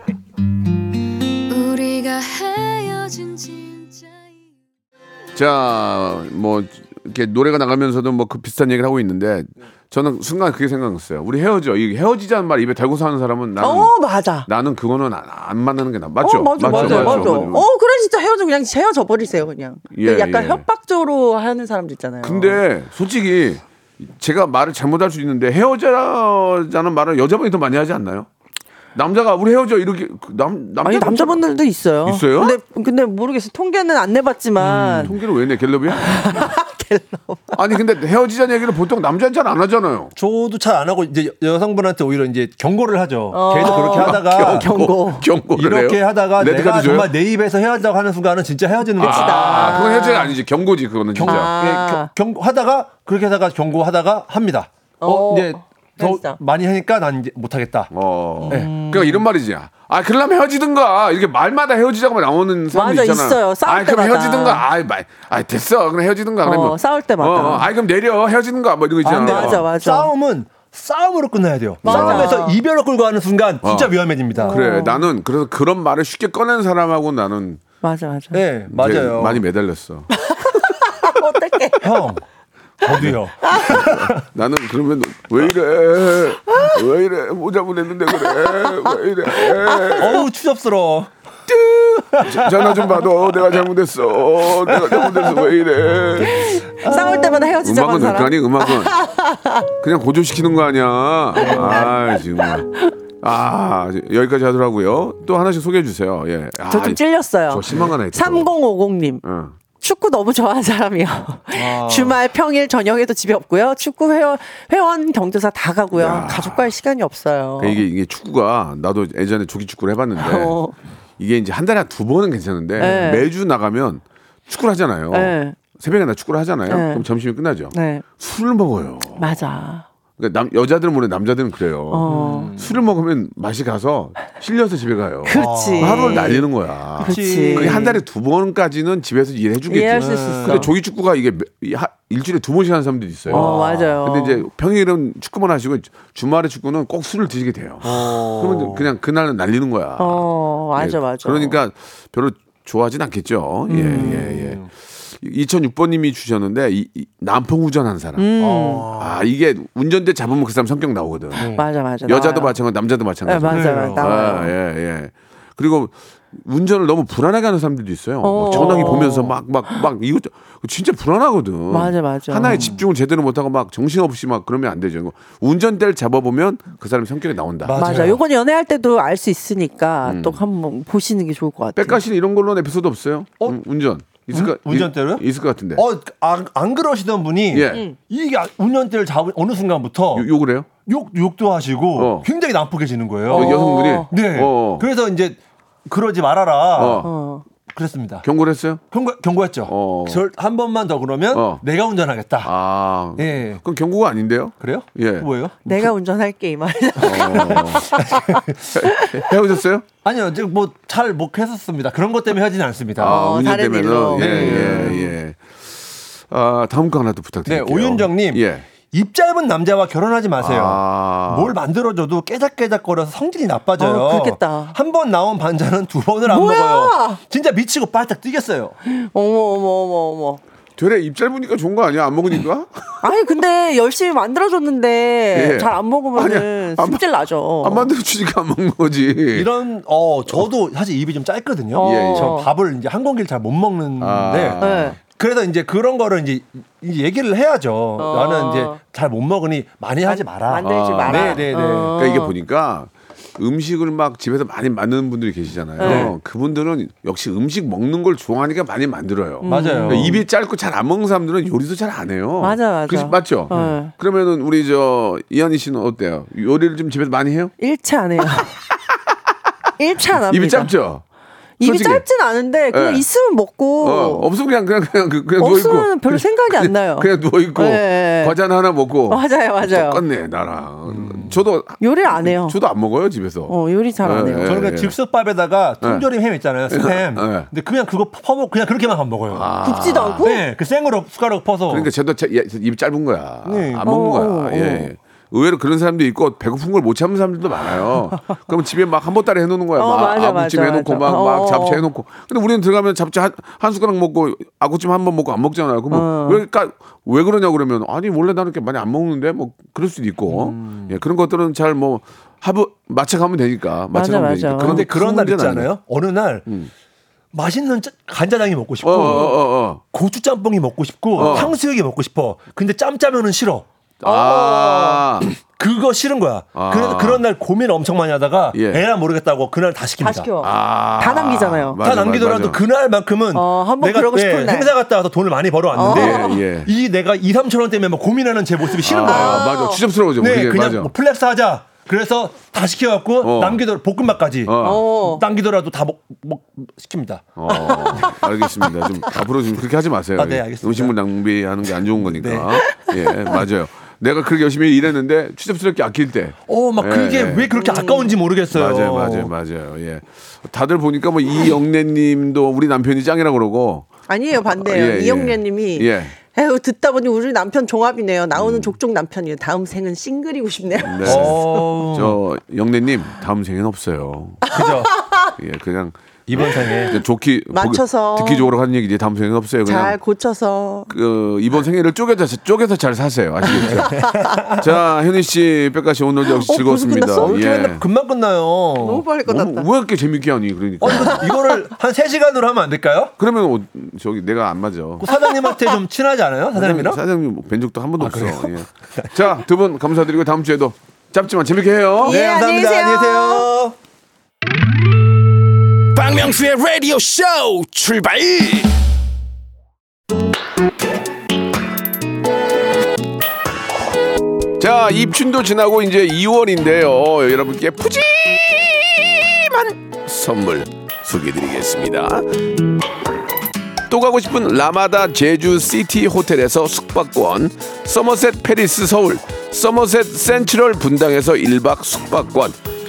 우리가 헤어진 진짜 이유 자뭐 이렇게 노래가 나가면서도 뭐 그 비슷한 얘기를 하고 있는데 저는 순간 그게 생각났어요. 우리 헤어져. 이 헤어지자는 말 입에 달고 사는 사람은 나는 어 맞아. 나는 그거는 안, 안 만나는 게 나. 맞죠? 어, 맞아, 맞아, 맞아. 맞죠. 어, 그래, 진짜 헤어져, 그냥 헤어져 버리세요, 그냥. 예, 약간 예. 협박적으로 하는 사람도 있잖아요. 근데 솔직히 제가 말을 잘못할 수 있는데 헤어져자는 말을 여자분이 더 많이 하지 않나요? 남자가 우리 헤어져 이렇게 그남 남자 아니, 남자분들도 있어요. 있어요? 근데, 근데 모르겠어요. 통계는 안 내봤지만. 통계를 왜 내? 갤럽이야? 텔러. 아니 근데 헤어지자는 얘기를 보통 남자는 잘 안 하잖아요. 저도 잘 안 하고 이제 여- 여성분한테 오히려 이제 경고를 하죠. 어. 계속 그렇게 하다가 경고. 경고를 이렇게 해요? 하다가 내가 줘요? 정말 내 입에서 헤어지자고 하는 순간은 진짜 헤어지는 거다. 아, 그건 헤어지가 아니지 경고지 그거는 진짜. 아. 경고 하다가 그렇게 하다가 경고하다가 합니다. 어, 어, 이제 더. 많이 하니까 난 이제 못 하겠다. 어. 네. 그러니까 이런 말이지. 아, 그러려면 헤어지든가. 이렇게 말마다 헤어지자고 나오는 사람도 맞아, 있잖아. 있어요. 싸울 아, 그럼 때마다. 헤어지든가. 아이, 말. 아, 됐어. 그럼 헤어지든가. 어, 그러면 싸울 때마다. 어, 어, 아이, 그럼 내려. 헤어지든가. 뭐 이런 거 있잖아. 안 돼요. 맞아, 맞아. 싸움은 싸움으로 끝나야 돼요. 맞아. 싸움에서 이별을 끌고 가는 순간 진짜 어. 위험해집니다. 그래. 나는 그래서 그런 말을 쉽게 꺼낸 사람하고 나는 맞아, 맞아. 네, 맞아요. 많이 매달렸어. 어떡해. 형, 저도요. 나는 그러면 왜 이래? 왜 이래? 모자 보냈는데 그래? 왜 이래? 어우 추접스러워. 자, 전화 좀 받아. 내가 잘못했어. 내가 잘못했어. 왜 이래? 싸울 때마다 헤어지자고 한 음악은. 아니 음악은 그냥 고조시키는 거 아니야. 아 정말. 아 여기까지 하더라고요. 또 하나씩 소개해 주세요. 예. 아, 저좀 찔렸어요. 저 심한 거 하나 있다. 3050님. 응. 축구 너무 좋아하는 사람이요. 아. 주말 평일 저녁에도 집에 없고요. 축구 회원, 회원 경조사 다 가고요. 가족과 할 시간이 없어요. 그러니까 이게 이게 축구가 나도 예전에 조기 축구를 해봤는데 어. 이게 이제 한 달에 한 두 번은 괜찮은데 네. 매주 나가면 축구를 하잖아요. 네. 새벽에 나 축구를 하잖아요. 네. 그럼 점심이 끝나죠. 네. 술을 먹어요. 맞아. 그러니까 남, 여자들은 모르 남자들은 그래요. 어. 술을 먹으면 맛이 가서 실려서 집에 가요. 그렇지. 하루를 날리는 거야. 그렇지. 그게 한 달에 두 번까지는 집에서 일해 주겠지. 이해할 수 있어. 근데 조기 축구가 이게 일주일에 두 번씩 하는 사람들이 있어요. 어, 맞아요. 근데 이제 평일은 축구만 하시고 주말에 축구는 꼭 술을 드시게 돼요. 그러면 그냥 그날은 날리는 거야. 어, 맞아, 예, 맞아. 그러니까 별로 좋아하진 않겠죠. 예, 음. 예, 예. 2006번님이 주셨는데 이, 이 남풍 우전 한 사람. 음. 아 이게 운전대 잡으면 그 사람 성격 나오거든. 맞아, 맞아. 여자도 나와요. 마찬가지, 남자도 네, 마찬가지. 맞아요. 나와요. 아, 예, 예. 그리고 운전을 너무 불안하게 하는 사람들도 있어요. 막 어. 전화기 보면서 막 막 막 이거 진짜 불안하거든. 맞아, 맞아. 하나에 집중을 제대로 못하고 막 정신없이 막 그러면 안 되죠. 이거 운전대를 잡아보면 그 사람 성격이 나온다. 맞아요. 맞아. 요건 연애할 때도 알 수 있으니까 음. 또 한번 보시는 게 좋을 것 같아요. 백가 씨는 이런 걸로는 에피소드 없어요? 어? 음, 운전 있을 까 운전대로요? 있을 것 같은데. 어, 안, 안 그러시던 분이 예. 이게 운전대를 잡은 어느 순간부터 요, 욕을 해요? 욕 욕도 하시고 어. 굉장히 나쁘게지는 거예요. 어, 여성분이. 네. 어. 그래서 이제 그러지 말아라. 어. 어. 그랬습니다. 경고를 했어요? 경고, 경고했죠. 어. 절- 한 번만 더 그러면 어. 내가 운전하겠다. 아, 예. 그건 경고가 아닌데요? 그래요? 예. 뭐예요? 내가 운전할게 이 말. 헤어졌어요? 아니요, 이제 뭐잘 못 했었습니다. 그런 것 때문에 헤어지진 않습니다. 아, 어, 운전 때문에. 일로. 예, 네. 예, 예. 아, 다음 거 하나 또 네, 부탁드릴게요. 오윤정님. 예. 입 짧은 남자와 결혼하지 마세요. 아. 뭘 만들어줘도 깨작깨작거려서 성질이 나빠져요. 어, 그렇겠다. 한 번 나온 반찬은 두 번을 안 뭐야? 먹어요. 진짜 미치고 발딱 뛰겠어요. 어머 어머 어머 어머. 되레 입 짧으니까 좋은 거 아니야? 안 먹으니까? 아니 근데 열심히 만들어줬는데 예. 잘안 먹으면은 아니야, 안 승질 나죠. 안 만들어 주니까 안 먹는 거지. 이런 어 저도 사실 입이 좀 짧거든요. 어. 예, 예. 저 밥을 이제 한 공기를 잘 못 먹는데 아. 네. 그래서 이제 그런 거를 이제 이 얘기를 해야죠. 어. 나는 이제 잘 못 먹으니 많이 하지 마라. 만들지 아. 마라. 네, 네, 네. 어. 그러니까 이게 보니까 음식을 막 집에서 많이 만드는 분들이 계시잖아요. 네. 그분들은 역시 음식 먹는 걸 좋아하니까 많이 만들어요. 맞아요. 그러니까 입이 짧고 잘 안 먹는 사람들은 요리도 잘 안 해요. 맞아, 맞아. 그치, 맞죠? 네. 그러면은 우리 저 이한희 씨는 어때요? 요리를 좀 집에서 많이 해요? 일체 안 해요. 일체 안 합니다. 입이 짧죠? 입이 솔직히. 짧진 않은데 그냥 네. 있으면 먹고 어, 없으면 그냥 그냥 그냥 그- 그냥 누워 있고. 없으면 별로 생각이 안 나요. 그냥 누워 있고 네. 과자 하나 먹고. 맞아요, 맞아요. 똑같네 나랑. 저도 요리를 안 해요. 저도 안 먹어요 집에서. 어, 요리 잘안 네, 해요. 네. 저는 그냥 즉석밥에다가 통조림 햄 있잖아요. 스팸. 네. 근데 그냥 그거 퍼먹 그냥 그렇게만 안 먹어요. 굽지도 않고 네, 그 생으로 숟가락 퍼서. 그러니까 저도 제- 예, 입이 짧은 거야. 네. 안 먹는 어, 거야. 어, 어. 예. 의외로 그런 사람도 있고 배고픈 걸 못 참는 사람들도 많아요. 그럼 집에 막 한 보따리 해놓는 거야. 어, 막 맞아, 아구찜 맞아, 해놓고 맞아. 막, 막 어. 잡채 해놓고. 근데 우리는 들어가면 잡채 한, 한 숟가락 먹고 아구찜 한 번 먹고 안 먹잖아요. 그러면 어. 왜, 그러니까 왜 그러냐 그러면 아니 원래 나는 이렇게 많이 안 먹는데 뭐 그럴 수도 있고 음. 예, 그런 것들은 잘뭐 합을 맞춰가면 되니까 맞춰가면 맞아. 되니까. 그런데 큰 그런 날 있잖아요. 아니에요. 어느 날 맛있는 짜- 간짜장이 먹고 싶고 어, 어, 어, 어. 고추 짬뽕이 먹고 싶고 어. 탕수육이 먹고 싶어. 근데 짬짜면은 싫어. 아, 그거 싫은 거야. 아. 그래서 그런 날 고민 엄청 많이 하다가 예. 에라 모르겠다고 그날 다 시킵니다. 다 시켜. 아. 다 남기잖아요. 맞아, 다 남기더라도 맞아. 그날만큼은 어, 한번 내가 그러고 싶은 예, 날. 행사 갔다 와서 돈을 많이 벌어왔는데 예, 예. 이 내가 2, 3천 원 때문에 막 고민하는 제 모습이 싫은 거예요. 아, 맞아. 추접스러워져. 네, 그게 그냥 맞아. 뭐 flex 하자. 그래서 다 시켜갖고 어. 남기더라도 볶음밥까지 어. 어. 남기더라도 다 먹, 먹 시킵니다. 어, 알겠습니다. 좀 앞으로 좀 그렇게 하지 마세요. 아, 네, 알겠습니다. 음식물 낭비하는 게 안 좋은 거니까. 예, 맞아요. 내가 그렇게 열심히 일했는데 추접스럽게 아낄 때. 어, 막 예, 그게 예. 왜 그렇게 아까운지 모르겠어요. 맞아요, 맞아요, 맞아요. 예. 다들 보니까 뭐 이영래님도 우리 남편이 짱이라고 그러고. 아니에요 반대예요. 예, 예. 이영래님이 예. 에휴 듣다 보니 우리 남편 종합이네요. 나오는 족족 남편이에요. 다음 생은 싱글이고 싶네요. 네. 어, 저 영래님 다음 생엔 없어요. 그죠. 예, 그냥 이번 생에 좋기 맞춰서. 보기- 듣기 좋으로 하는 얘기지 다음 생엔 없어요. 그냥 잘 고쳐서 그 이번 생일을 쪼개서 쪼개서 잘 사세요. 아시겠죠? 자, 현희 씨, 백가 씨 오늘 역시 어, 즐거웠습니다. 맨날 금방 끝나요. 너무 빨리 끝났다. 왜 이렇게 재밌게 하니? 그러니까. 어, 이거, 이거를 한 3시간으로 하면 안 될까요? 그러면 어, 저기 내가 안 맞아. 그 사장님한테 좀 친하지 않아요? 사장님이랑? 사장님 뭐뵌 적도 한 번도 없어. 예. 자, 두 분 감사드리고 다음 주에도 짧지만 재밌게 해요. 예, 안녕히 계세요. 안녕히 계세요. 박명수의 라디오 쇼 출발 자, 입춘도 지나고 이제 2월인데요. 여러분께 푸짐한 선물 소개해드리겠습니다. 또 가고 싶은 라마다 제주 시티 호텔에서 숙박권, 서머셋 팰리스 서울, 서머셋 센트럴 분당에서 1박 숙박권,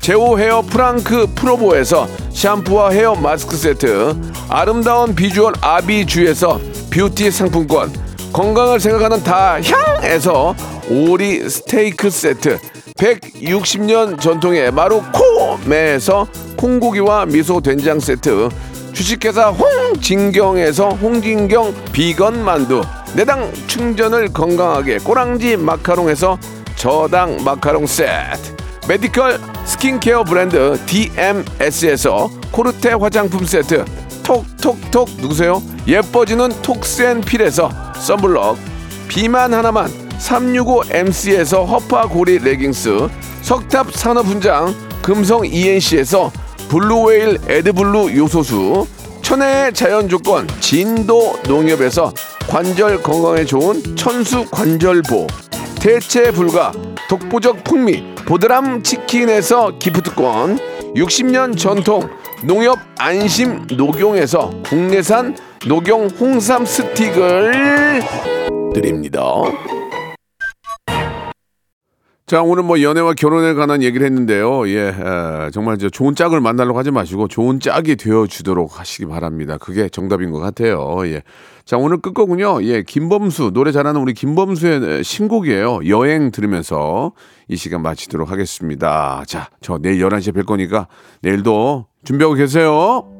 제오 헤어 프랑크 프로보에서 샴푸와 헤어 마스크 세트, 아름다운 비주얼 아비주에서 뷰티 상품권, 건강을 생각하는 다향에서 오리 스테이크 세트, 160년 전통의 마루코메에서 콩고기와 미소 된장 세트, 주식회사 홍진경에서 홍진경 비건 만두, 내당 충전을 건강하게 꼬랑지 마카롱에서 저당 마카롱 세트, 메디컬 스킨케어 브랜드 DMS에서 코르테 화장품 세트 톡톡톡 누구세요? 예뻐지는 톡센필에서 썬블럭 비만 하나만 365MC에서 허파고리 레깅스 석탑 산업훈장 금성 ENC에서 블루웨일 에드블루 요소수 천혜의 자연조건 진도 농협에서 관절 건강에 좋은 천수 관절보 대체 불가 독보적 풍미 보드람 치킨에서 기프트권 60년 전통 농협 안심 녹용에서 국내산 녹용 홍삼 스틱을 드립니다. 자 오늘 뭐 연애와 결혼에 관한 얘기를 했는데요. 예, 에, 정말 저 좋은 짝을 만나려고 하지 마시고 좋은 짝이 되어 주도록 하시기 바랍니다. 그게 정답인 것 같아요. 예. 자 오늘 끝곡은요. 예, 김범수 노래 잘하는 우리 김범수의 신곡이에요. 여행 들으면서 이 시간 마치도록 하겠습니다. 자, 저 내일 11시에 뵐 거니까 내일도 준비하고 계세요.